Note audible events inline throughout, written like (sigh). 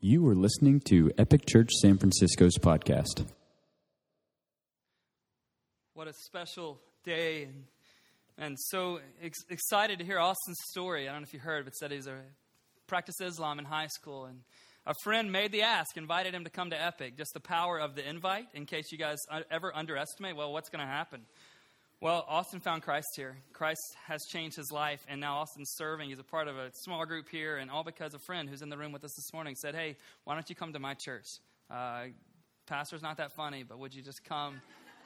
You are listening to Epic Church San Francisco's podcast. What a special day, and, and so ex- excited to hear Austin's story. I don't know if you heard, but said he's a practiced Islam in high school, and a friend made the ask, invited him to come to Epic. Just the power of the invite, in case you guys uh, ever underestimate. Well, what's going to happen? Well, Austin found Christ here. Christ has changed his life, and now Austin's serving. He's a part of a small group here, and all because a friend who's in the room with us this morning said, Hey, why don't you come to my church? Uh, pastor's not that funny, but would you just come?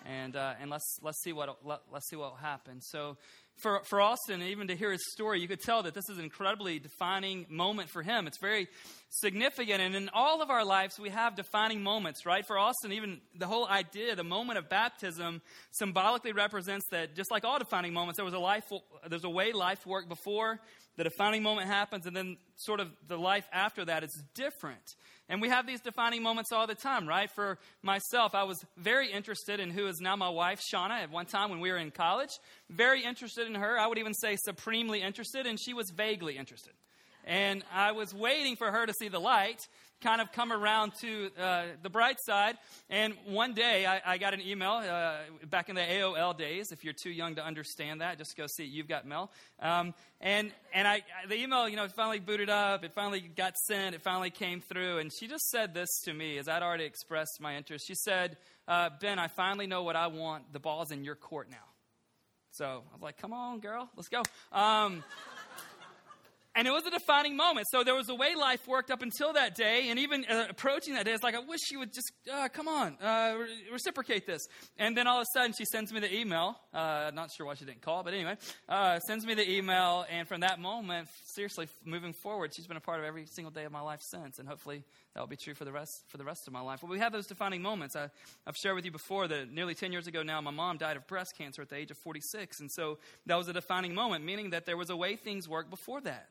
and uh, and let's let's see what let, us see what will happen. So for for Austin, even to hear his story, you could tell that this is an incredibly defining moment for him. It's very significant, and in all of our lives, we have defining moments, right? For Austin, even the whole idea, the moment of baptism, symbolically represents that. Just like all defining moments, there was a life, there's a way life worked before the defining moment happens, and then sort of the life after that is different. And we have these defining moments all the time, right? For myself, I was very interested in who is now my wife, Shauna, at one time when we were in college. Very interested in her. I would even say supremely interested, and she was vaguely interested. And I was waiting for her to see the light, kind of come around to uh, the bright side. And one day I, I got an email uh, back in the AOL days. If you're too young to understand that, just go see You've Got Mail. Um, and and I, the email, you know, finally booted up. It finally got sent. It finally came through. And she just said this to me as I'd already expressed my interest. She said, uh, Ben, I finally know what I want. The ball's in your court now. So I was like, come on, girl, let's go. Um, and it was a defining moment. So there was a way life worked up until that day, and even uh, approaching that day, it's like, I wish she would just, uh, come on, uh, re- reciprocate this. And then all of a sudden, she sends me the email. Uh, not sure why she didn't call, but anyway, uh, sends me the email. And from that moment, seriously, moving forward, she's been a part of every single day of my life since. And hopefully, that will be true for the rest for the rest of my life. Well, we have those defining moments. I, have shared with you before that nearly 10 years ago now, my mom died of breast cancer at the age of 46. And so that was a defining moment, meaning that there was a way things worked before that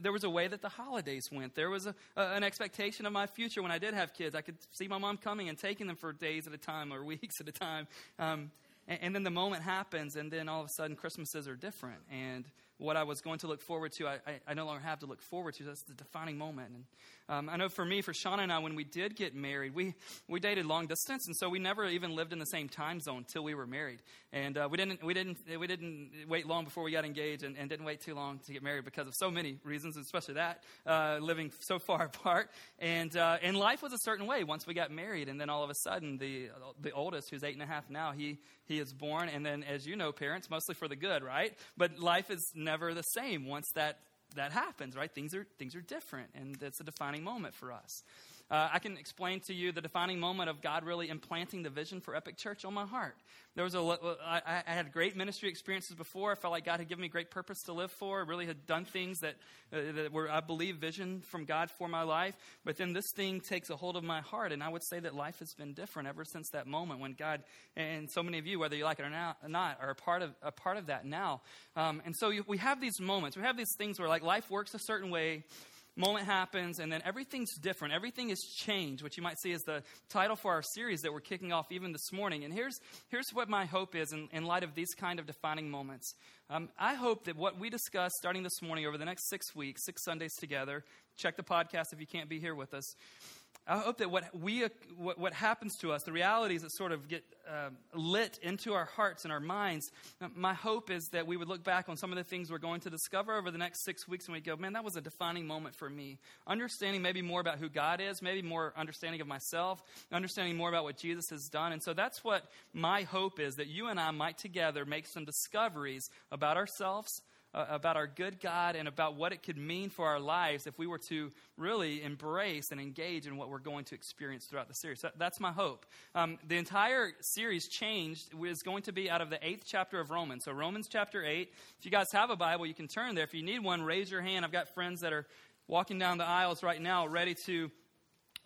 there was a way that the holidays went. There was a, an expectation of my future when I did have kids. I could see my mom coming and taking them for days at a time or (laughs) weeks at a time. Um, and, and, then the moment happens, and then all of a sudden, Christmases are different. And what I was going to look forward to, I, I, I no longer have to look forward to. That's the defining moment. And um, I know for me, for Shauna and I, when we did get married, we, we dated long distance, and so we never even lived in the same time zone until we were married. And uh, we, didn't, we, didn't, we didn't wait long before we got engaged and, and, didn't wait too long to get married because of so many reasons, especially that, uh, living so far (laughs) apart. And, uh, and life was a certain way once we got married, and then all of a sudden, the, the oldest, who's eight and a half now, he, he is born. And then, as you know, parents, mostly for the good, right? But life is never the same once that that happens, right? Things are, things are different, and it's a defining moment for us. Uh, I can explain to you the defining moment of God really implanting the vision for Epic Church on my heart. There was a, I, I had great ministry experiences before. I felt like God had given me great purpose to live for. I really had done things that, uh, that were, I believe, vision from God for my life. But then this thing takes a hold of my heart, and I would say that life has been different ever since that moment when God, and so many of you, whether you like it or not, are a part of, a part of that now. Um, and so you, we have these moments. We have these things where like life works a certain way moment happens, and then everything's different. Everything is changed, which you might see as the title for our series that we're kicking off even this morning. And here's, here's what my hope is in, in light of these kind of defining moments. Um, I hope that what we discuss starting this morning over the next six weeks, six Sundays together, check the podcast if you can't be here with us, I hope that what, we, what, what happens to us, the realities that sort of get uh, lit into our hearts and our minds, my hope is that we would look back on some of the things we're going to discover over the next six weeks and we go, man, that was a defining moment for me. Understanding maybe more about who God is, maybe more understanding of myself, understanding more about what Jesus has done. And so that's what my hope is that you and I might together make some discoveries about ourselves uh, about our good God and about what it could mean for our lives if we were to really embrace and engage in what we're going to experience throughout the series. So that's my hope. Um, the entire series changed is going to be out of the eighth chapter of Romans. So, Romans chapter 8. If you guys have a Bible, you can turn there. If you need one, raise your hand. I've got friends that are walking down the aisles right now ready to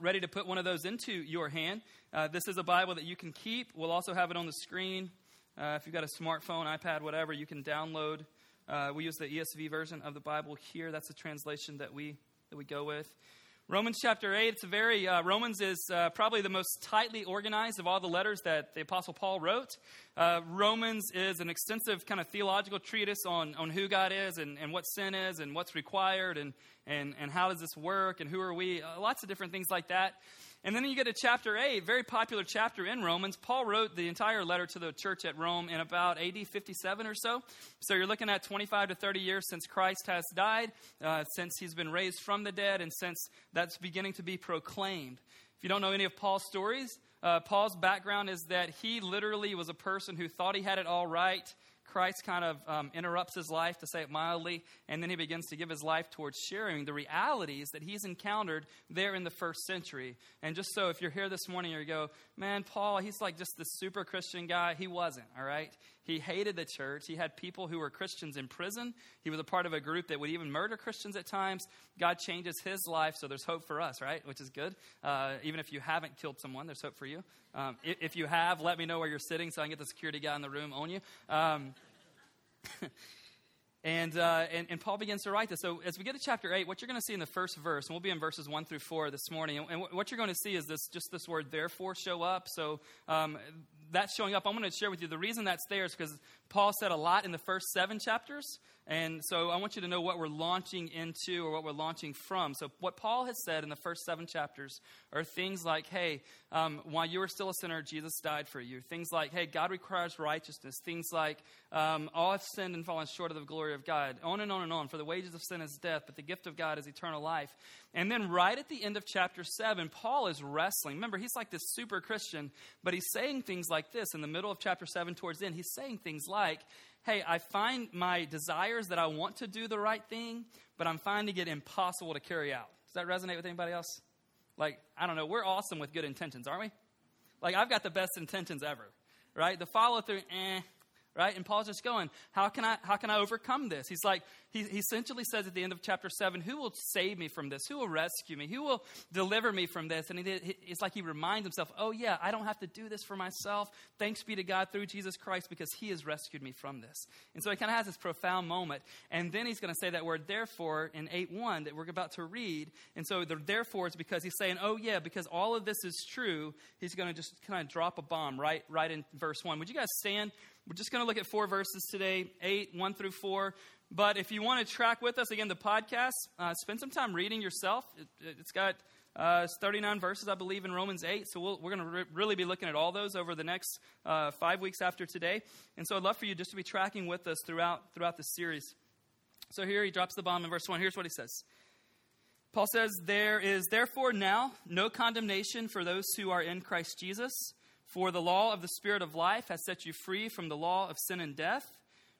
ready to put one of those into your hand. Uh, this is a Bible that you can keep. We'll also have it on the screen. Uh, if you've got a smartphone, iPad, whatever, you can download uh, we use the ESV version of the Bible here. That's the translation that we that we go with. Romans chapter 8, it's a very, uh, Romans is uh, probably the most tightly organized of all the letters that the Apostle Paul wrote. Uh, Romans is an extensive kind of theological treatise on, on who God is and, and what sin is and what's required and, and, and how does this work and who are we. Uh, lots of different things like that. And then you get to chapter 8, very popular chapter in Romans. Paul wrote the entire letter to the church at Rome in about AD 57 or so. So you're looking at 25 to 30 years since Christ has died, uh, since he's been raised from the dead, and since that's beginning to be proclaimed. If you don't know any of Paul's stories, uh, Paul's background is that he literally was a person who thought he had it all right Christ kind of um, interrupts his life, to say it mildly, and then he begins to give his life towards sharing the realities that he's encountered there in the first century. And just so if you're here this morning, you go, man, Paul, he's like just this super Christian guy. He wasn't, all right? He hated the church. He had people who were Christians in prison. He was a part of a group that would even murder Christians at times. God changes his life, so there's hope for us, right? Which is good. Uh, even if you haven't killed someone, there's hope for you. Um, if, if, you have, let me know where you're sitting so I can get the security guy in the room on you. Um, (laughs) and, uh, and, and, Paul begins to write this. So, as we get to chapter 8, what you're going to see in the first verse, and we'll be in verses 1 through 4 this morning, and, and what you're going to see is this just this word therefore show up. So, um, that's showing up. I'm going to share with you the reason that's there is because Paul said a lot in the first seven chapters. And so I want you to know what we're launching into or what we're launching from. So, what Paul has said in the first seven chapters are things like, hey, um, while you were still a sinner, Jesus died for you. Things like, hey, God requires righteousness. Things like, um, all have sinned and fallen short of the glory of God. On and on and on. For the wages of sin is death, but the gift of God is eternal life. And then, right at the end of chapter seven, Paul is wrestling. Remember, he's like this super Christian, but he's saying things like this in the middle of chapter seven, towards the end. He's saying things like, hey, I find my desires that I want to do the right thing, but I'm finding it impossible to carry out. Does that resonate with anybody else? Like, I don't know, we're awesome with good intentions, aren't we? Like, I've got the best intentions ever, right? The follow through, eh, right? And Paul's just going, how can I, how can I overcome this? He's like, he, he essentially says at the end of chapter 7, who will save me from this? Who will rescue me? Who will deliver me from this? And he, it's like he reminds himself, oh, yeah, I don't have to do this for myself. Thanks be to God through Jesus Christ because he has rescued me from this. And so he kind of has this profound moment. And then he's going to say that word therefore in 8 1 that we're about to read. And so the therefore is because he's saying, oh, yeah, because all of this is true, he's going to just kind of drop a bomb right, right in verse 1. Would you guys stand? We're just going to look at four verses today 8, 1 through 4. But if you want to track with us, again, the podcast, uh, spend some time reading yourself. It, has got uh, 39 verses, I believe, in Romans 8. So we we are going to re- really be looking at all those over the next uh, five weeks after today. And so I'd love for you just to be tracking with us throughout, throughout this series. So here he drops the bomb in verse 1. Here's what he says. Paul says, There is therefore now no condemnation for those who are in Christ Jesus. For the law of the Spirit of life has set you free from the law of sin and death.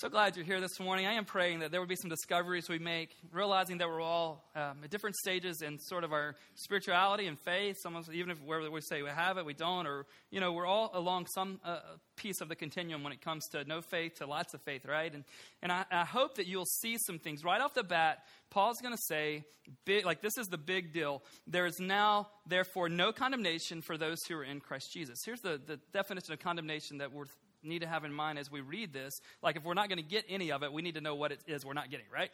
So glad you're here this morning. I am praying that there would be some discoveries we make, realizing that we're all um, at different stages in sort of our spirituality and faith. Some of, us, even if where we say we have it, we don't, or you know, we're all along some uh, piece of the continuum when it comes to no faith to lots of faith, right? And and I, I hope that you'll see some things right off the bat. Paul's going to say, big, like this is the big deal. There is now, therefore, no condemnation for those who are in Christ Jesus. Here's the, the definition of condemnation that we're need to have in mind as we read this. Like, if we're not going to get any of it, we need to know what it is we're not getting, right?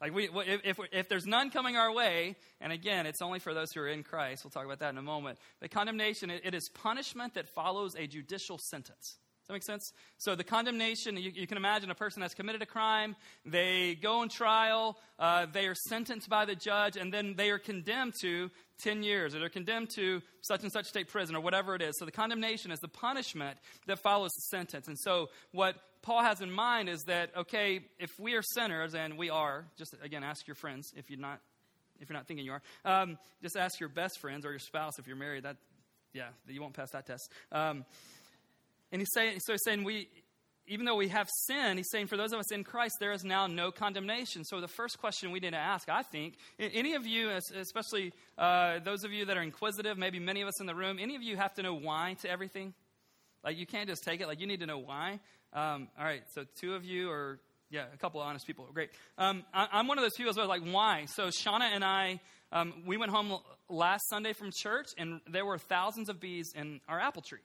Like, we, if, if, there's none coming our way, and again, it's only for those who are in Christ, we'll talk about that in a moment. But condemnation, it is punishment that follows a judicial sentence that make sense? So the condemnation, you, you, can imagine a person that's committed a crime, they go on trial, uh, they are sentenced by the judge, and then they are condemned to 10 years, or they're condemned to such and such state prison, or whatever it is. So the condemnation is the punishment that follows the sentence. And so what Paul has in mind is that, okay, if we are sinners, and we are, just again, ask your friends if you're not. If you're not thinking you are, um, just ask your best friends or your spouse if you're married. That, yeah, you won't pass that test. Um, and he's saying, so he's saying we, even though we have sin, he's saying for those of us in Christ, there is now no condemnation. So the first question we need to ask, I think, any of you, especially uh, those of you that are inquisitive, maybe many of us in the room, any of you have to know why to everything? Like you can't just take it. Like you need to know why. Um, all right, so two of you are Yeah, a couple of honest people. Great. Um, I, am one of those people who are like, why? So Shauna and I, um, we went home last Sunday from church, and there were thousands of bees in our apple tree.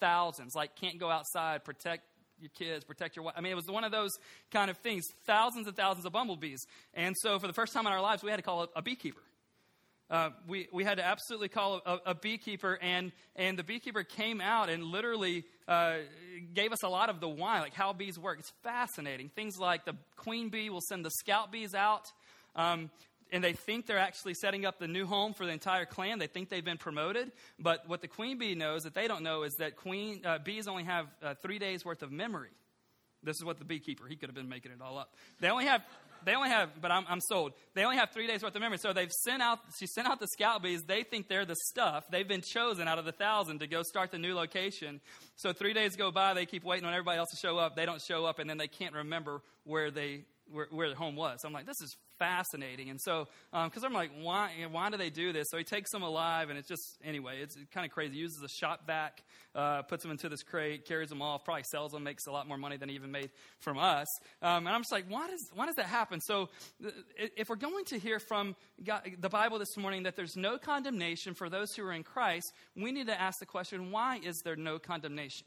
Thousands. Like, can't go outside, protect your kids, protect your wife. I mean, it was one of those kind of things. Thousands and thousands of bumblebees. And so, for the first time in our lives, we had to call a, a beekeeper. Uh, we, we had to absolutely call a, a, beekeeper, and, and the beekeeper came out and literally uh, gave us a lot of the why, like how bees work. It's fascinating. Things like the queen bee will send the scout bees out, um, and they think they're actually setting up the new home for the entire clan. They think they've been promoted, but what the queen bee knows that they don't know is that queen uh, bees only have uh, three days worth of memory. This is what the beekeeper, he could have been making it all up. They only have they only have, but I'm, I'm sold. They only have three days worth of memory. So they've sent out, she sent out the scout bees. They think they're the stuff. They've been chosen out of the thousand to go start the new location. So three days go by. They keep waiting on everybody else to show up. They don't show up, and then they can't remember where they where, where their home was. So I'm like, this is fascinating. And so, because um, I'm like, why, why do they do this? So he takes them alive, and it's just, anyway, it's kind of crazy. He uses a shop vac, uh, puts them into this crate, carries them off, probably sells them, makes a lot more money than he even made from us. Um, and I'm just like, why does, why does that happen? So if we're going to hear from God, the Bible this morning that there's no condemnation for those who are in Christ, we need to ask the question, why is there no condemnation?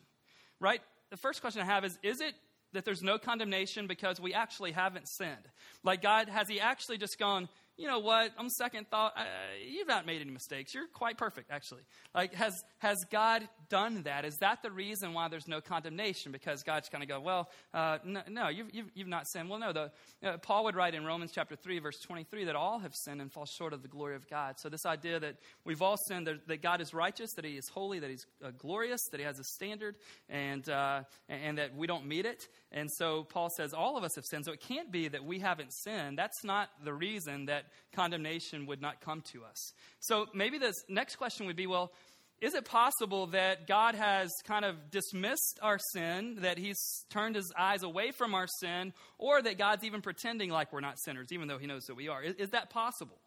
Right? The first question I have is, is it that there's no condemnation because we actually haven't sinned. Like, God, has He actually just gone, you know what, on second thought, uh, you've not made any mistakes. You're quite perfect, actually. Like, has, has God done that? Is that the reason why there's no condemnation? Because God's kind of go, well, uh, no, no you've, you've, you've, not sinned. Well, no, the, uh, Paul would write in Romans chapter 3, verse 23, that all have sinned and fall short of the glory of God. So this idea that we've all sinned, that, that God is righteous, that he is holy, that he's uh, glorious, that he has a standard, and, uh, and that we don't meet it. And so Paul says all of us have sinned. So it can't be that we haven't sinned. That's not the reason that condemnation would not come to us. So maybe this next question would be well, is it possible that God has kind of dismissed our sin, that He's turned His eyes away from our sin, or that God's even pretending like we're not sinners, even though He knows that we are? Is, is that possible?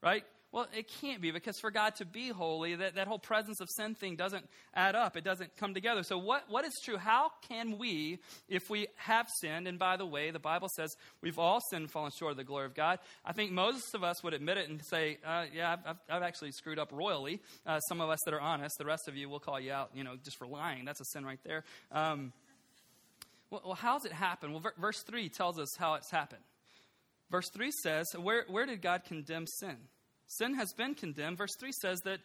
Right? Well, it can't be because for God to be holy, that, that whole presence of sin thing doesn't add up. It doesn't come together. So, what, what is true? How can we, if we have sinned, and by the way, the Bible says we've all sinned and fallen short of the glory of God. I think most of us would admit it and say, uh, yeah, I've, I've, actually screwed up royally. Uh, some of us that are honest, the rest of you will call you out, you know, just for lying. That's a sin right there. Um, well, how's it happen? Well, verse 3 tells us how it's happened. Verse 3 says, where, where did God condemn sin? Sin has been condemned. Verse 3 says that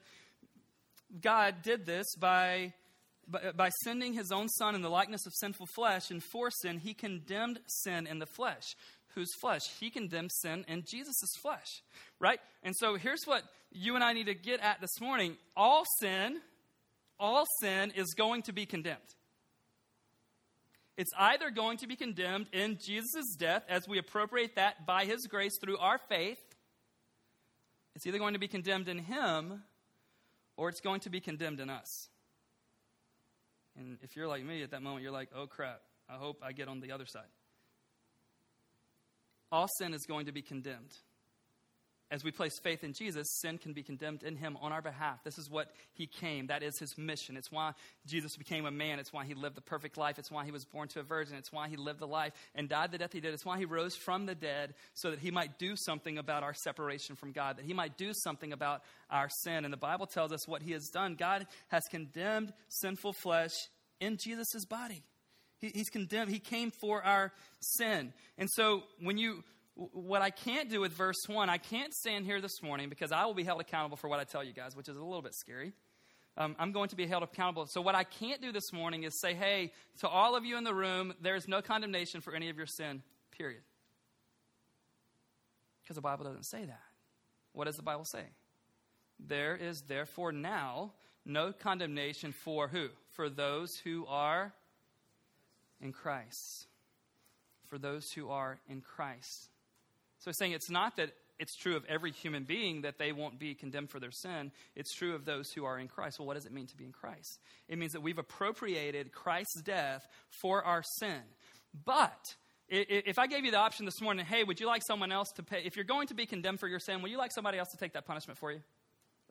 God did this by, by, sending his own son in the likeness of sinful flesh, and for sin, he condemned sin in the flesh. Whose flesh? He condemned sin in Jesus' flesh, right? And so here's what you and I need to get at this morning all sin, all sin is going to be condemned. It's either going to be condemned in Jesus' death as we appropriate that by his grace through our faith, it's either going to be condemned in him or it's going to be condemned in us. And if you're like me at that moment, you're like, oh crap, I hope I get on the other side. All sin is going to be condemned as we place faith in Jesus, sin can be condemned in him on our behalf. This is what he came. That is his mission. It's why Jesus became a man. It's why he lived the perfect life. It's why he was born to a virgin. It's why he lived the life and died the death he did. It's why he rose from the dead so that he might do something about our separation from God, that he might do something about our sin. And the Bible tells us what he has done. God has condemned sinful flesh in Jesus' body. He, he's condemned. He came for our sin. And so when you what I can't do with verse 1, I can't stand here this morning because I will be held accountable for what I tell you guys, which is a little bit scary. Um, I'm going to be held accountable. So, what I can't do this morning is say, hey, to all of you in the room, there's no condemnation for any of your sin, period. Because the Bible doesn't say that. What does the Bible say? There is therefore now no condemnation for who? For those who are in Christ. For those who are in Christ. So he's saying it's not that it's true of every human being that they won't be condemned for their sin. It's true of those who are in Christ. Well, what does it mean to be in Christ? It means that we've appropriated Christ's death for our sin. But if I gave you the option this morning, hey, would you like someone else to pay? If you're going to be condemned for your sin, would you like somebody else to take that punishment for you?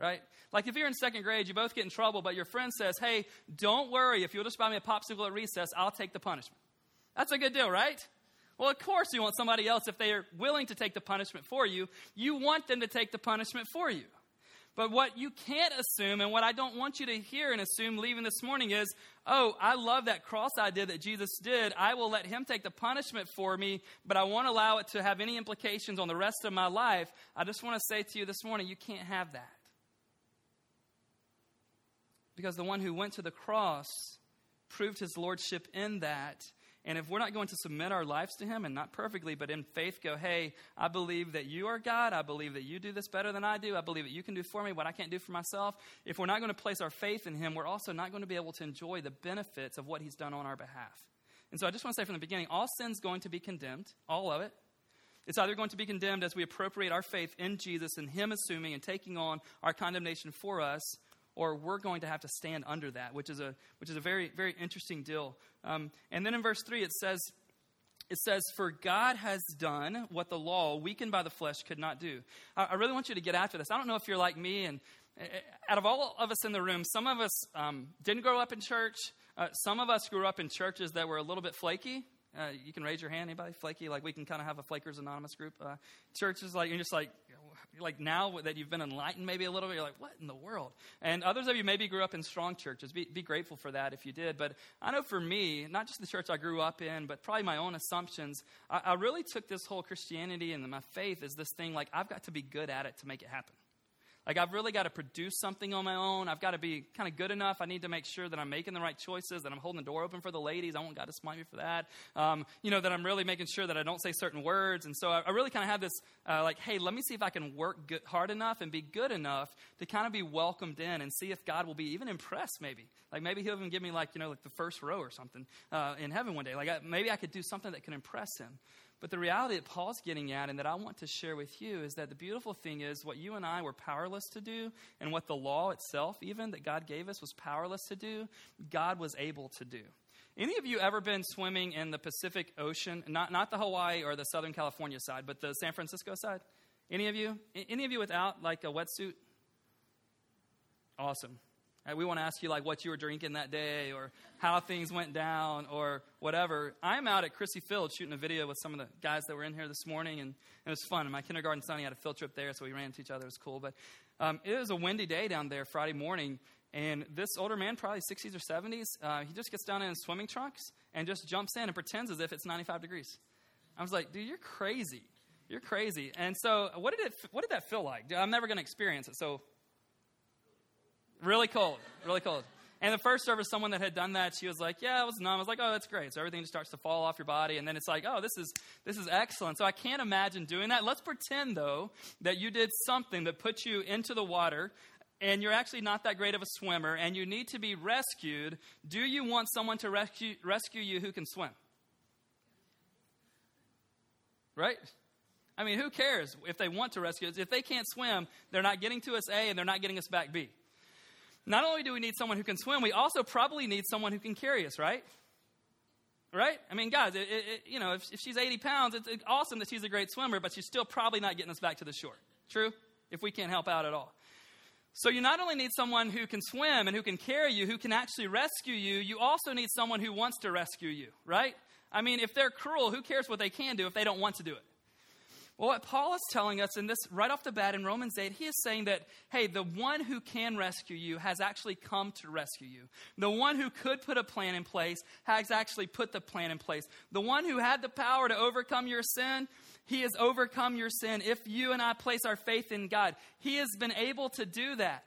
Right? Like if you're in second grade, you both get in trouble, but your friend says, hey, don't worry. If you'll just buy me a popsicle at recess, I'll take the punishment. That's a good deal, right? Well, of course, you want somebody else, if they are willing to take the punishment for you, you want them to take the punishment for you. But what you can't assume, and what I don't want you to hear and assume leaving this morning is, oh, I love that cross idea that Jesus did. I will let him take the punishment for me, but I won't allow it to have any implications on the rest of my life. I just want to say to you this morning, you can't have that. Because the one who went to the cross proved his lordship in that and if we're not going to submit our lives to Him, and not perfectly, but in faith go, hey, I believe that you are God. I believe that you do this better than I do. I believe that you can do for me what I can't do for myself. If we're not going to place our faith in Him, we're also not going to be able to enjoy the benefits of what He's done on our behalf. And so I just want to say from the beginning all sin's going to be condemned, all of it. It's either going to be condemned as we appropriate our faith in Jesus and Him assuming and taking on our condemnation for us, or we're going to have to stand under that, which is a, which is a very, very interesting deal. Um, and then in verse 3, it says, it says, For God has done what the law, weakened by the flesh, could not do. I, I really want you to get after this. I don't know if you're like me, and uh, out of all of us in the room, some of us um, didn't grow up in church. Uh, some of us grew up in churches that were a little bit flaky. Uh, you can raise your hand. Anybody flaky? Like we can kind of have a Flakers Anonymous group. Uh, churches like you're just like like now that you've been enlightened maybe a little bit, you're like, what in the world? And others of you maybe grew up in strong churches. Be, be grateful for that if you did. But I know for me, not just the church I grew up in, but probably my own assumptions, I, I really took this whole Christianity and my faith as this thing like, I've got to be good at it to make it happen. Like, I've really got to produce something on my own. I've got to be kind of good enough. I need to make sure that I'm making the right choices, that I'm holding the door open for the ladies. I want God to smite me for that. Um, you know, that I'm really making sure that I don't say certain words. And so I, I really kind of have this, uh, like, hey, let me see if I can work good, hard enough and be good enough to kind of be welcomed in and see if God will be even impressed, maybe. Like, maybe He'll even give me, like, you know, like the first row or something uh, in heaven one day. Like, I, maybe I could do something that can impress Him. But the reality that Paul's getting at and that I want to share with you is that the beautiful thing is what you and I were powerless to do, and what the law itself, even that God gave us, was powerless to do, God was able to do. Any of you ever been swimming in the Pacific Ocean? Not, not the Hawaii or the Southern California side, but the San Francisco side? Any of you? Any of you without like a wetsuit? Awesome. Right, we want to ask you like what you were drinking that day or how things went down or whatever. I'm out at Crissy Field shooting a video with some of the guys that were in here this morning, and it was fun. And my kindergarten son, he had a field trip there, so we ran into each other. It was cool. But um, it was a windy day down there Friday morning, and this older man, probably 60s or 70s, uh, he just gets down in his swimming trunks and just jumps in and pretends as if it's 95 degrees. I was like, dude, you're crazy. You're crazy. And so, what did it? What did that feel like? I'm never going to experience it. So Really cold, really cold. And the first service, someone that had done that, she was like, "Yeah, it was numb." I was like, "Oh, that's great." So everything just starts to fall off your body, and then it's like, "Oh, this is this is excellent." So I can't imagine doing that. Let's pretend though that you did something that put you into the water, and you're actually not that great of a swimmer, and you need to be rescued. Do you want someone to rescue rescue you who can swim? Right? I mean, who cares if they want to rescue us? If they can't swim, they're not getting to us A, and they're not getting us back B. Not only do we need someone who can swim, we also probably need someone who can carry us, right? Right? I mean, guys, it, it, you know, if, if, she's 80 pounds, it's, it's awesome that she's a great swimmer, but she's still probably not getting us back to the shore. True? If we can't help out at all. So you not only need someone who can swim and who can carry you, who can actually rescue you, you also need someone who wants to rescue you, right? I mean, if they're cruel, who cares what they can do if they don't want to do it? Well, what Paul is telling us in this right off the bat in Romans 8, he is saying that, hey, the one who can rescue you has actually come to rescue you. The one who could put a plan in place has actually put the plan in place. The one who had the power to overcome your sin, he has overcome your sin. If you and I place our faith in God, he has been able to do that.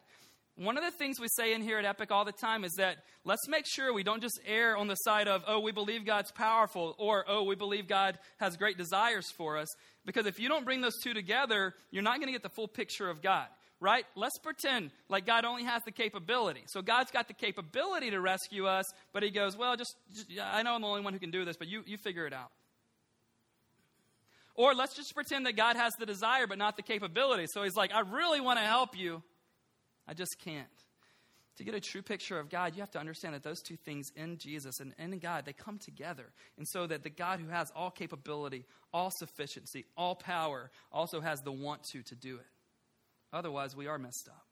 One of the things we say in here at Epic all the time is that let's make sure we don't just err on the side of, oh, we believe God's powerful, or, oh, we believe God has great desires for us. Because if you don't bring those two together, you're not going to get the full picture of God, right? Let's pretend like God only has the capability. So God's got the capability to rescue us, but He goes, well, just, just I know I'm the only one who can do this, but you, you figure it out. Or let's just pretend that God has the desire but not the capability. So He's like, I really want to help you, I just can't. To get a true picture of God, you have to understand that those two things in Jesus and in God, they come together. And so that the God who has all capability, all sufficiency, all power, also has the want to to do it. Otherwise, we are messed up.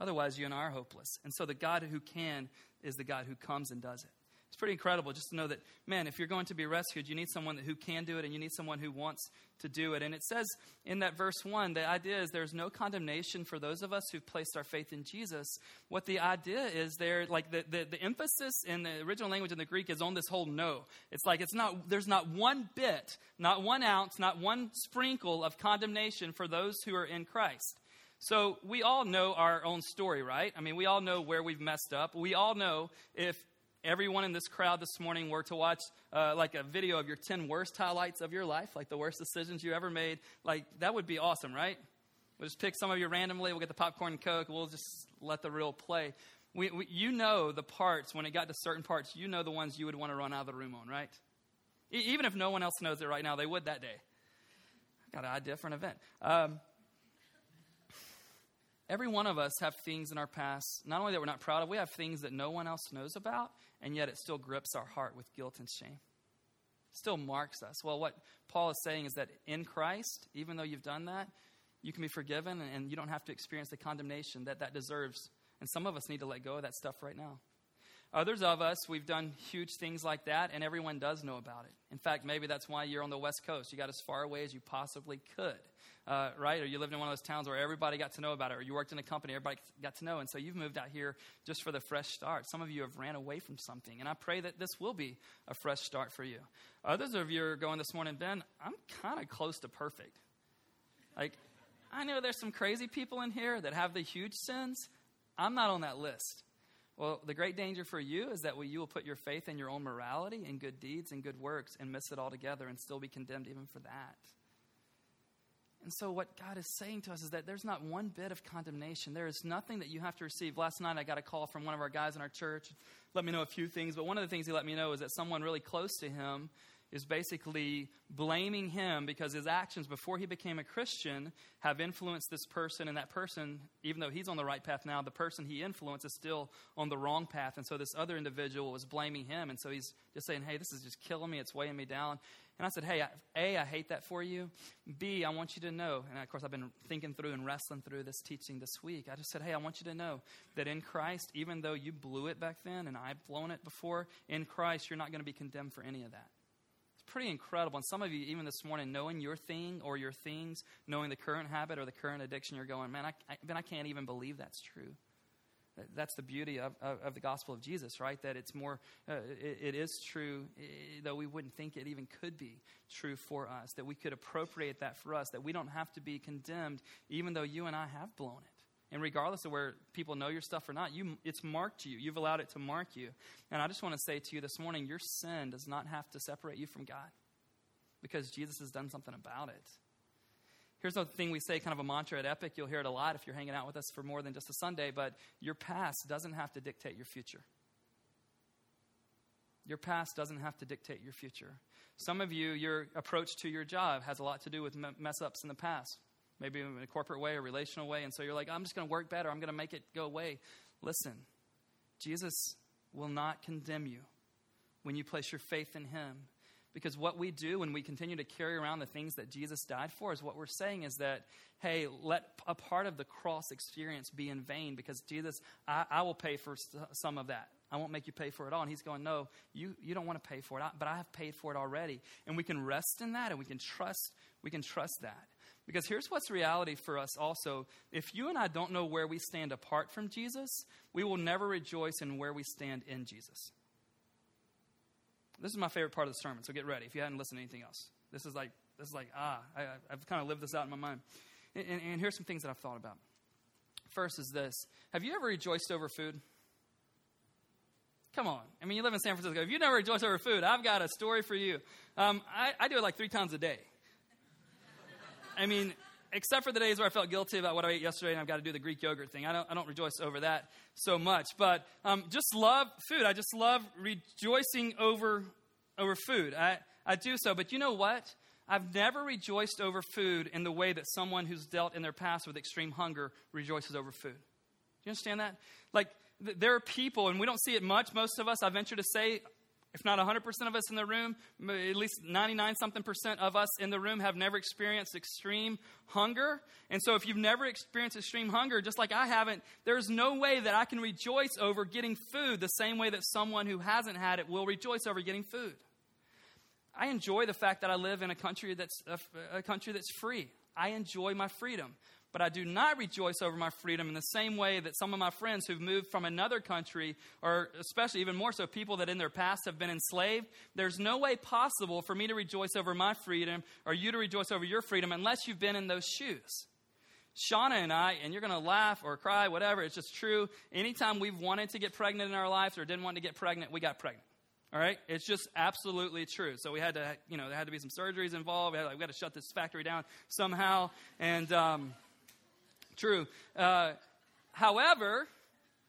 Otherwise, you and I are hopeless. And so the God who can is the God who comes and does it. It's pretty incredible just to know that, man, if you're going to be rescued, you need someone who can do it and you need someone who wants to do it. And it says in that verse 1, the idea is there's no condemnation for those of us who've placed our faith in Jesus. What the idea is there, like the, the, the emphasis in the original language in the Greek is on this whole no. It's like it's not, there's not one bit, not one ounce, not one sprinkle of condemnation for those who are in Christ. So we all know our own story, right? I mean, we all know where we've messed up. We all know if everyone in this crowd this morning were to watch uh, like a video of your 10 worst highlights of your life, like the worst decisions you ever made, like that would be awesome, right? We'll just pick some of you randomly. We'll get the popcorn and Coke. We'll just let the reel play. We, we, you know the parts, when it got to certain parts, you know the ones you would want to run out of the room on, right? E- even if no one else knows it right now, they would that day. Got an idea for an event. Um, every one of us have things in our past, not only that we're not proud of, we have things that no one else knows about, and yet it still grips our heart with guilt and shame. It still marks us. Well, what Paul is saying is that in Christ, even though you've done that, you can be forgiven and you don't have to experience the condemnation that that deserves. And some of us need to let go of that stuff right now. Others of us, we've done huge things like that, and everyone does know about it. In fact, maybe that's why you're on the West Coast. You got as far away as you possibly could, uh, right? Or you lived in one of those towns where everybody got to know about it, or you worked in a company, everybody got to know. And so you've moved out here just for the fresh start. Some of you have ran away from something, and I pray that this will be a fresh start for you. Others of you are going this morning, Ben, I'm kind of close to perfect. Like, I know there's some crazy people in here that have the huge sins. I'm not on that list. Well, the great danger for you is that you will put your faith in your own morality and good deeds and good works and miss it altogether and still be condemned even for that. And so, what God is saying to us is that there's not one bit of condemnation. There is nothing that you have to receive. Last night, I got a call from one of our guys in our church, let me know a few things, but one of the things he let me know is that someone really close to him is basically blaming him because his actions before he became a Christian have influenced this person, and that person, even though he's on the right path now, the person he influenced is still on the wrong path. And so this other individual was blaming him, and so he's just saying, Hey, this is just killing me, it's weighing me down. And I said, Hey, A, I hate that for you. B, I want you to know, and of course, I've been thinking through and wrestling through this teaching this week. I just said, Hey, I want you to know that in Christ, even though you blew it back then and I've blown it before, in Christ, you're not going to be condemned for any of that pretty incredible. And some of you, even this morning, knowing your thing or your things, knowing the current habit or the current addiction, you're going, man, I, I, man, I can't even believe that's true. That's the beauty of, of, of the gospel of Jesus, right? That it's more, uh, it, it is true, though we wouldn't think it even could be true for us, that we could appropriate that for us, that we don't have to be condemned, even though you and I have blown it. And regardless of where people know your stuff or not, you, it's marked you. You've allowed it to mark you. And I just want to say to you this morning your sin does not have to separate you from God because Jesus has done something about it. Here's the thing we say, kind of a mantra at Epic. You'll hear it a lot if you're hanging out with us for more than just a Sunday, but your past doesn't have to dictate your future. Your past doesn't have to dictate your future. Some of you, your approach to your job has a lot to do with mess ups in the past maybe in a corporate way or relational way. And so you're like, I'm just going to work better. I'm going to make it go away. Listen, Jesus will not condemn you when you place your faith in him. Because what we do when we continue to carry around the things that Jesus died for is what we're saying is that, hey, let a part of the cross experience be in vain because Jesus, I, I will pay for some of that. I won't make you pay for it all. And he's going, no, you, you don't want to pay for it, but I have paid for it already. And we can rest in that and we can trust, we can trust that. Because here's what's reality for us also. If you and I don't know where we stand apart from Jesus, we will never rejoice in where we stand in Jesus. This is my favorite part of the sermon, so get ready if you hadn't listened to anything else. This is like, this is like ah, I, have kind of lived this out in my mind. And, and, and here's some things that I've thought about. First is this Have you ever rejoiced over food? Come on. I mean, you live in San Francisco. If you never rejoiced over food, I've got a story for you. Um, I, I do it like three times a day. I mean, except for the days where I felt guilty about what I ate yesterday and I've got to do the Greek yogurt thing. I don't, I don't rejoice over that so much. But um, just love food. I just love rejoicing over, over food. I, I do so. But you know what? I've never rejoiced over food in the way that someone who's dealt in their past with extreme hunger rejoices over food. Do you understand that? Like, th- there are people, and we don't see it much, most of us, I venture to say, If not 100% of us in the room, at least 99 something percent of us in the room have never experienced extreme hunger. And so, if you've never experienced extreme hunger, just like I haven't, there's no way that I can rejoice over getting food the same way that someone who hasn't had it will rejoice over getting food. I enjoy the fact that I live in a country that's a, a country that's free. I enjoy my freedom. But I do not rejoice over my freedom in the same way that some of my friends who've moved from another country, or especially even more so people that in their past have been enslaved, there's no way possible for me to rejoice over my freedom or you to rejoice over your freedom unless you've been in those shoes. Shauna and I, and you're going to laugh or cry, whatever, it's just true. Anytime we've wanted to get pregnant in our lives or didn't want to get pregnant, we got pregnant. All right, it's just absolutely true. So we had to, you know, there had to be some surgeries involved. We had, like, we got to shut this factory down somehow, and um, true. Uh, however,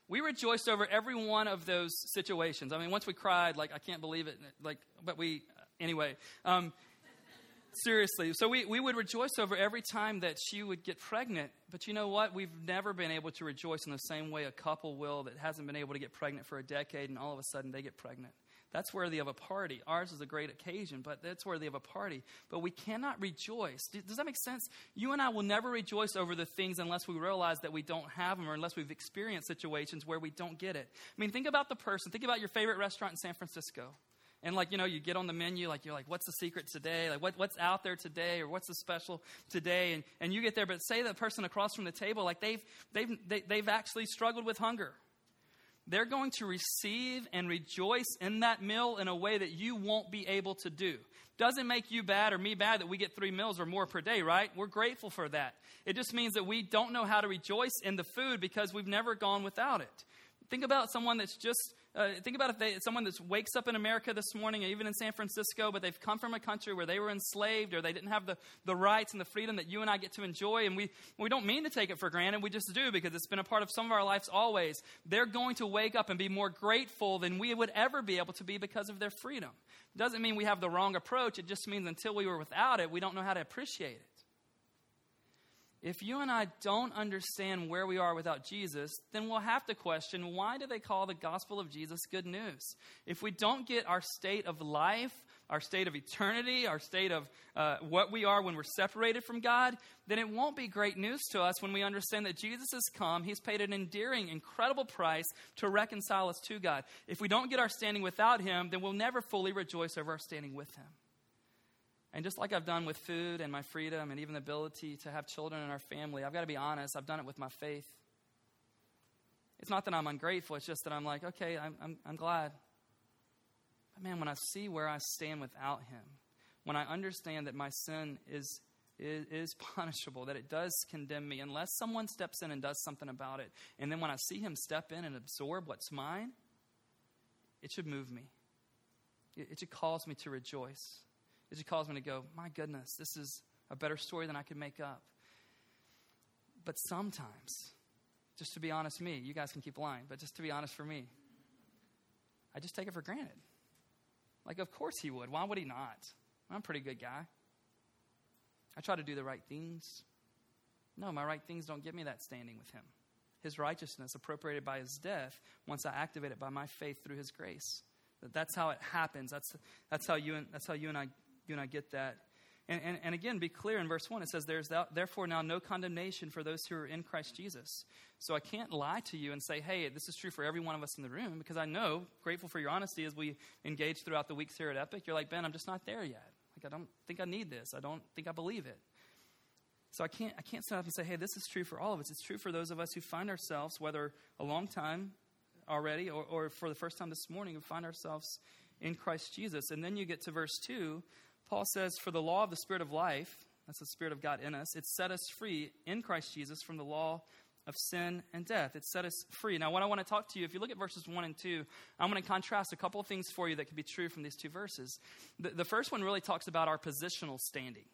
we rejoiced over every one of those situations. I mean, once we cried, like I can't believe it, like, but we anyway. Um, seriously, so we, we would rejoice over every time that she would get pregnant. But you know what? We've never been able to rejoice in the same way a couple will that hasn't been able to get pregnant for a decade, and all of a sudden they get pregnant. That's worthy of a party. Ours is a great occasion, but that's worthy of a party. But we cannot rejoice. Does that make sense? You and I will never rejoice over the things unless we realize that we don't have them or unless we've experienced situations where we don't get it. I mean, think about the person. Think about your favorite restaurant in San Francisco. And like, you know, you get on the menu, like you're like, what's the secret today? Like what, what's out there today or what's the special today? And, and you get there, but say the person across from the table, like they've, they've, they, have they have actually struggled with hunger they're going to receive and rejoice in that meal in a way that you won't be able to do. Doesn't make you bad or me bad that we get three meals or more per day, right? We're grateful for that. It just means that we don't know how to rejoice in the food because we've never gone without it. Think about someone that's just uh, think about if they, someone that wakes up in America this morning, or even in San Francisco, but they've come from a country where they were enslaved or they didn't have the, the rights and the freedom that you and I get to enjoy. And we, we don't mean to take it for granted, we just do because it's been a part of some of our lives always. They're going to wake up and be more grateful than we would ever be able to be because of their freedom. It doesn't mean we have the wrong approach, it just means until we were without it, we don't know how to appreciate it. If you and I don't understand where we are without Jesus, then we'll have to question why do they call the gospel of Jesus good news? If we don't get our state of life, our state of eternity, our state of uh, what we are when we're separated from God, then it won't be great news to us when we understand that Jesus has come. He's paid an endearing, incredible price to reconcile us to God. If we don't get our standing without Him, then we'll never fully rejoice over our standing with Him. And just like I've done with food and my freedom and even the ability to have children in our family, I've got to be honest, I've done it with my faith. It's not that I'm ungrateful, it's just that I'm like, okay, I'm, I'm, I'm glad. But man, when I see where I stand without Him, when I understand that my sin is, is, is (laughs) punishable, that it does condemn me, unless someone steps in and does something about it, and then when I see Him step in and absorb what's mine, it should move me. It, it should cause me to rejoice is just calls me to go, my goodness, this is a better story than I could make up. But sometimes, just to be honest, with me, you guys can keep lying, but just to be honest for me, I just take it for granted. Like, of course he would. Why would he not? I'm a pretty good guy. I try to do the right things. No, my right things don't get me that standing with him. His righteousness, appropriated by his death, once I activate it by my faith through his grace. That's how it happens. That's, that's, how, you and, that's how you and I you and I get that. And, and, and, again, be clear in verse 1. It says, There's therefore now no condemnation for those who are in Christ Jesus. So I can't lie to you and say, Hey, this is true for every one of us in the room, because I know, grateful for your honesty as we engage throughout the weeks here at Epic, you're like, Ben, I'm just not there yet. Like, I don't think I need this. I don't think I believe it. So I can't, I can't stand up and say, Hey, this is true for all of us. It's true for those of us who find ourselves, whether a long time already or, or for the first time this morning, who find ourselves in Christ Jesus. And then you get to verse 2 Paul says, For the law of the Spirit of life, that's the Spirit of God in us, it set us free in Christ Jesus from the law of sin and death. It set us free. Now, what I want to talk to you, if you look at verses 1 and 2, I'm going to contrast a couple of things for you that could be true from these two verses. The, the first one really talks about our positional standing.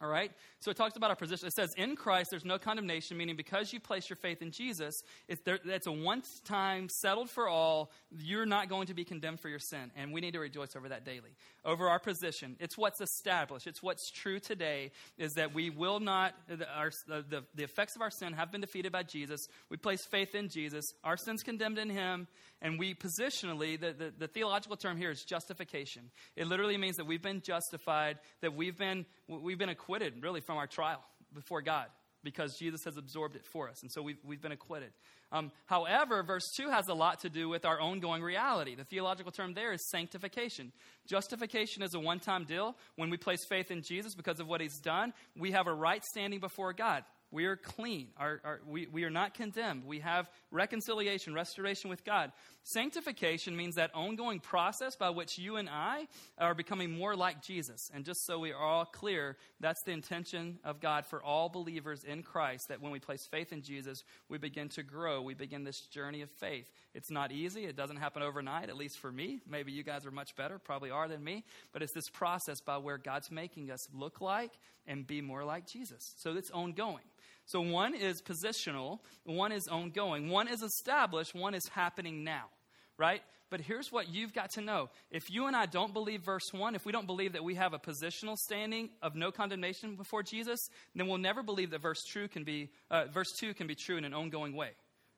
All right? So it talks about our position. It says, in Christ, there's no condemnation, meaning because you place your faith in Jesus, it's, there, it's a once time, settled for all. You're not going to be condemned for your sin. And we need to rejoice over that daily. Over our position. It's what's established. It's what's true today is that we will not, our, the, the effects of our sin have been defeated by Jesus. We place faith in Jesus. Our sin's condemned in Him. And we positionally, the, the, the theological term here is justification. It literally means that we've been justified, that we've been, we've been acquitted, really, from our trial before God because Jesus has absorbed it for us. And so we've, we've been acquitted. Um, however, verse 2 has a lot to do with our ongoing reality. The theological term there is sanctification. Justification is a one time deal. When we place faith in Jesus because of what he's done, we have a right standing before God. We are clean. Our, our, we, we are not condemned. We have reconciliation, restoration with God. Sanctification means that ongoing process by which you and I are becoming more like Jesus. And just so we are all clear, that's the intention of God for all believers in Christ that when we place faith in Jesus, we begin to grow. We begin this journey of faith. It's not easy, it doesn't happen overnight, at least for me. Maybe you guys are much better, probably are than me. But it's this process by where God's making us look like and be more like Jesus. So it's ongoing. So one is positional, one is ongoing, one is established, one is happening now, right? But here's what you've got to know. If you and I don't believe verse 1, if we don't believe that we have a positional standing of no condemnation before Jesus, then we'll never believe that verse 2 can be, uh, verse 2 can be true in an ongoing way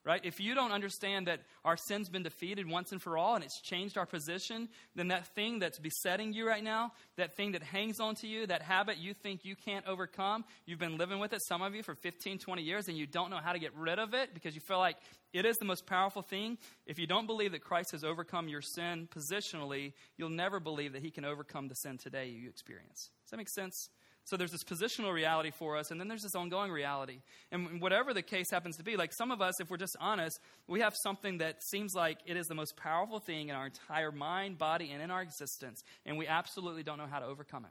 right? If you don't understand that our sin's been defeated once and for all and it's changed our position, then that thing that's besetting you right now, that thing that hangs on to you, that habit you think you can't overcome, you've been living with it, some of you, for 15, 20 years, and you don't know how to get rid of it because you feel like it is the most powerful thing. If you don't believe that Christ has overcome your sin positionally, you'll never believe that he can overcome the sin today you experience. Does that make sense? So there's this positional reality for us, and then there's this ongoing reality. And whatever the case happens to be, like some of us, if we're just honest, we have something that seems like it is the most powerful thing in our entire mind, body, and in our existence, and we absolutely don't know how to overcome it.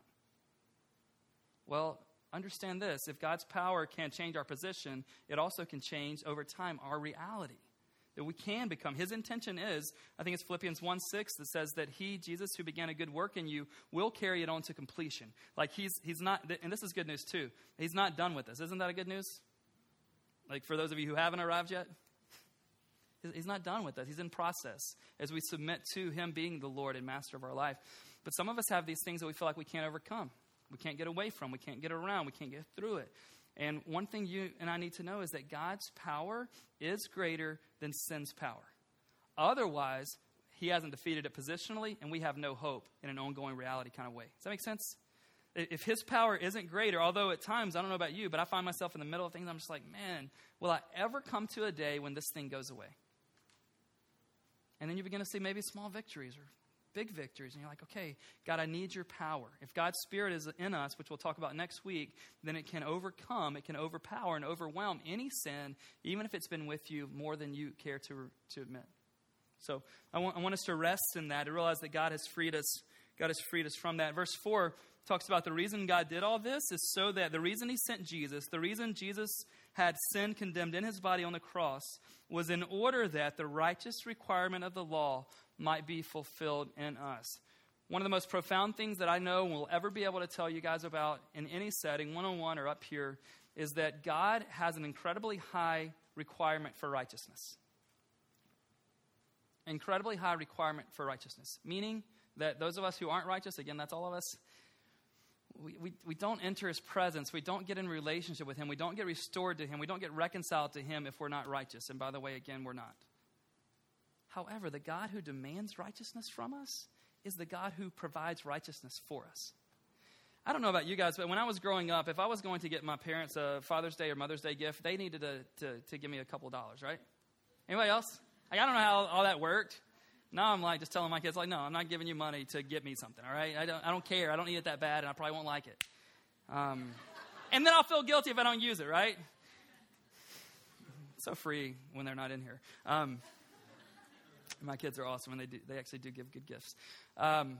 Well, understand this if God's power can change our position, it also can change over time our reality that we can become. His intention is, I think it's Philippians 1 6 that says that He, Jesus, who began a good work in you, will carry it on to completion. Like He's, he's not, and this is good news too, He's not done with us. Isn't that a good news? Like for those of you who haven't arrived yet? He's not done with us. He's in process as we submit to Him being the Lord and Master of our life. But some of us have these things that we feel like we can't overcome. We can't get away from. We can't get around. We can't get through it. And one thing you and I need to know is that God's power is greater than sin's power. Otherwise, he hasn't defeated it positionally, and we have no hope in an ongoing reality kind of way. Does that make sense? If his power isn't greater, although at times, I don't know about you, but I find myself in the middle of things, I'm just like, man, will I ever come to a day when this thing goes away? And then you begin to see maybe small victories or big victories. And you're like, okay, God, I need your power. If God's Spirit is in us, which we'll talk about next week, then it can overcome, it can overpower and overwhelm any sin, even if it's been with you more than you care to, to admit. So I want, I want us to rest in that, to realize that God has freed us. God has freed us from that. Verse 4 talks about the reason God did all this is so that the reason He sent Jesus, the reason Jesus had sin condemned in His body on the cross, was in order that the righteous requirement of the law might be fulfilled in us. One of the most profound things that I know and will ever be able to tell you guys about in any setting, one on one or up here, is that God has an incredibly high requirement for righteousness. Incredibly high requirement for righteousness, meaning that those of us who aren't righteous, again, that's all of us, we, we, we don't enter his presence. We don't get in relationship with him. We don't get restored to him. We don't get reconciled to him if we're not righteous. And by the way, again, we're not. However, the God who demands righteousness from us is the God who provides righteousness for us. I don't know about you guys, but when I was growing up, if I was going to get my parents a Father's Day or Mother's Day gift, they needed to, to, to give me a couple dollars, right? Anybody else? Like, I don't know how all that worked. Now I'm like just telling my kids, like, no, I'm not giving you money to get me something, all right? I don't, I don't care. I don't need it that bad, and I probably won't like it. Um, and then I'll feel guilty if I don't use it, right? so free when they're not in here. Um, (laughs) my kids are awesome, and they do, they actually do give good gifts. Um,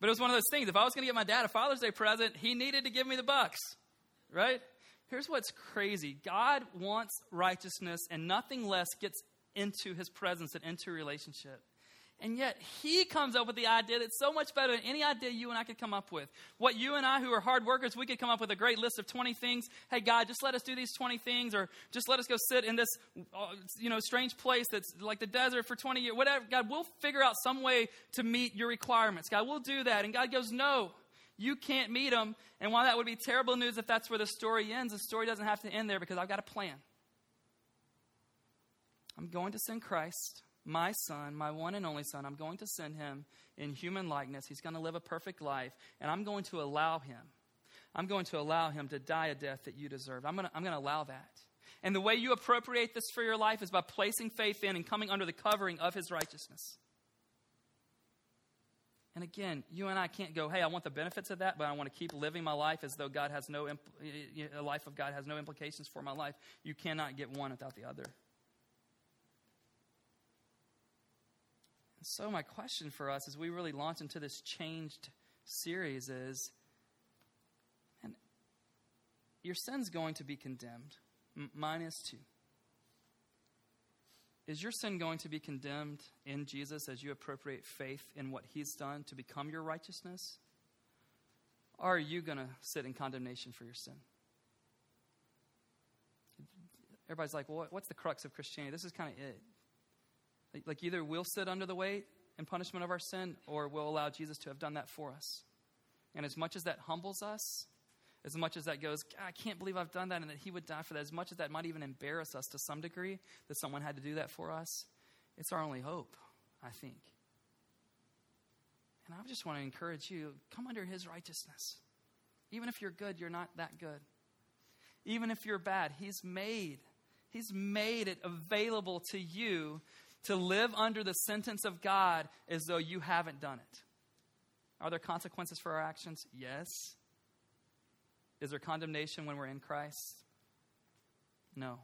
but it was one of those things. If I was going to get my dad a Father's Day present, he needed to give me the bucks, right? Here's what's crazy God wants righteousness, and nothing less gets into his presence and into relationship. And yet, he comes up with the idea that's so much better than any idea you and I could come up with. What you and I, who are hard workers, we could come up with a great list of 20 things. Hey, God, just let us do these 20 things, or just let us go sit in this, uh, you know, strange place that's like the desert for 20 years. Whatever. God, we'll figure out some way to meet your requirements. God, we'll do that. And God goes, no, you can't meet them. And while that would be terrible news if that's where the story ends, the story doesn't have to end there because I've got a plan. I'm going to send Christ my son, my one and only son, I'm going to send him in human likeness. He's going to live a perfect life, and I'm going to allow him. I'm going to allow him to die a death that you deserve. I'm going to, I'm going to allow that. And the way you appropriate this for your life is by placing faith in and coming under the covering of his righteousness. And again, you and I can't go, hey, I want the benefits of that, but I want to keep living my life as though God has no, impl- a life of God has no implications for my life. You cannot get one without the other. So, my question for us as we really launch into this changed series is and your sin's going to be condemned. M- mine is too. Is your sin going to be condemned in Jesus as you appropriate faith in what he's done to become your righteousness? Or are you going to sit in condemnation for your sin? Everybody's like, well, what's the crux of Christianity? This is kind of it. Like either we'll sit under the weight and punishment of our sin, or we'll allow Jesus to have done that for us. And as much as that humbles us, as much as that goes, I can't believe I've done that and that He would die for that, as much as that might even embarrass us to some degree that someone had to do that for us, it's our only hope, I think. And I just want to encourage you come under His righteousness. Even if you're good, you're not that good. Even if you're bad, He's made He's made it available to you to live under the sentence of God as though you haven't done it. Are there consequences for our actions? Yes. Is there condemnation when we're in Christ? No.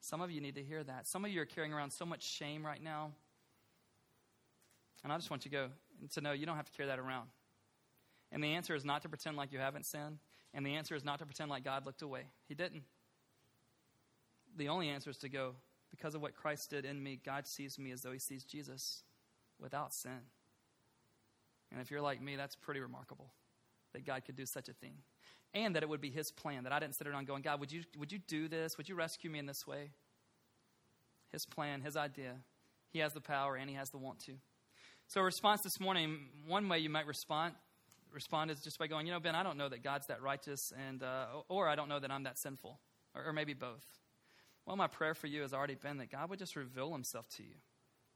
Some of you need to hear that. Some of you are carrying around so much shame right now. And I just want you to go to know you don't have to carry that around. And the answer is not to pretend like you haven't sinned. And the answer is not to pretend like God looked away. He didn't. The only answer is to go, because of what Christ did in me, God sees me as though he sees Jesus without sin. And if you're like me, that's pretty remarkable that God could do such a thing. And that it would be his plan, that I didn't sit around going, God, would you, would you do this? Would you rescue me in this way? His plan, his idea. He has the power and he has the want to. So, response this morning, one way you might respond respond is just by going, you know, Ben, I don't know that God's that righteous, and uh, or I don't know that I'm that sinful, or, or maybe both. Well, my prayer for you has already been that God would just reveal himself to you,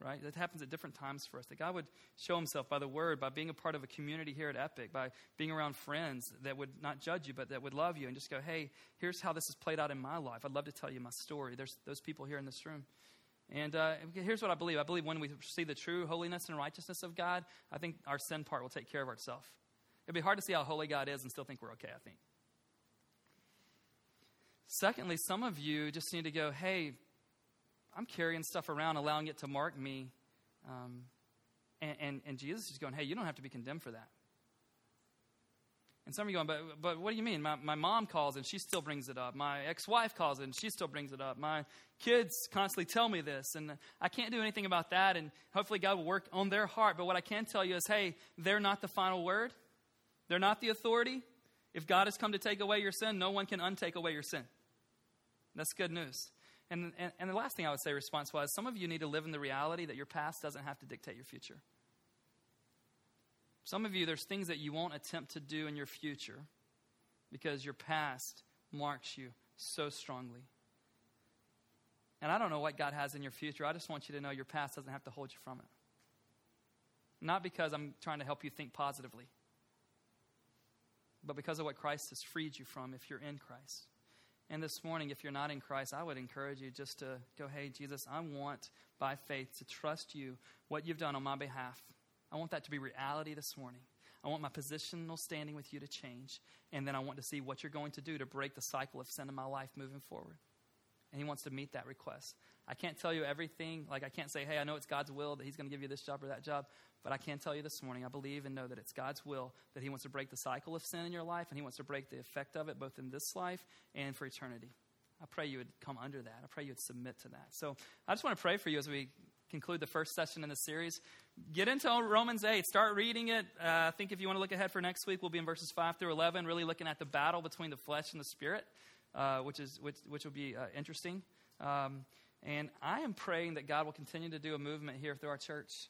right? That happens at different times for us. That God would show himself by the word, by being a part of a community here at Epic, by being around friends that would not judge you, but that would love you and just go, hey, here's how this has played out in my life. I'd love to tell you my story. There's those people here in this room. And uh, here's what I believe I believe when we see the true holiness and righteousness of God, I think our sin part will take care of itself. It'd be hard to see how holy God is and still think we're okay, I think. Secondly, some of you just need to go, hey, I'm carrying stuff around, allowing it to mark me. Um, and, and, and, Jesus is going, hey, you don't have to be condemned for that. And some of you going, but, but what do you mean? My, my mom calls and she still brings it up. My ex wife calls and she still brings it up. My kids constantly tell me this, and I can't do anything about that. And hopefully, God will work on their heart. But what I can tell you is, hey, they're not the final word, they're not the authority. If God has come to take away your sin, no one can untake away your sin. That's good news. And, and, and the last thing I would say, response wise, some of you need to live in the reality that your past doesn't have to dictate your future. Some of you, there's things that you won't attempt to do in your future because your past marks you so strongly. And I don't know what God has in your future. I just want you to know your past doesn't have to hold you from it. Not because I'm trying to help you think positively, but because of what Christ has freed you from if you're in Christ. And this morning, if you're not in Christ, I would encourage you just to go, hey, Jesus, I want by faith to trust you, what you've done on my behalf. I want that to be reality this morning. I want my positional standing with you to change. And then I want to see what you're going to do to break the cycle of sin in my life moving forward. And He wants to meet that request. I can't tell you everything. Like, I can't say, hey, I know it's God's will that He's going to give you this job or that job. But I can tell you this morning, I believe and know that it's God's will that He wants to break the cycle of sin in your life and He wants to break the effect of it both in this life and for eternity. I pray you would come under that. I pray you would submit to that. So I just want to pray for you as we conclude the first session in the series. Get into Romans 8. Start reading it. Uh, I think if you want to look ahead for next week, we'll be in verses 5 through 11, really looking at the battle between the flesh and the spirit, uh, which, is, which, which will be uh, interesting. Um, and I am praying that God will continue to do a movement here through our church.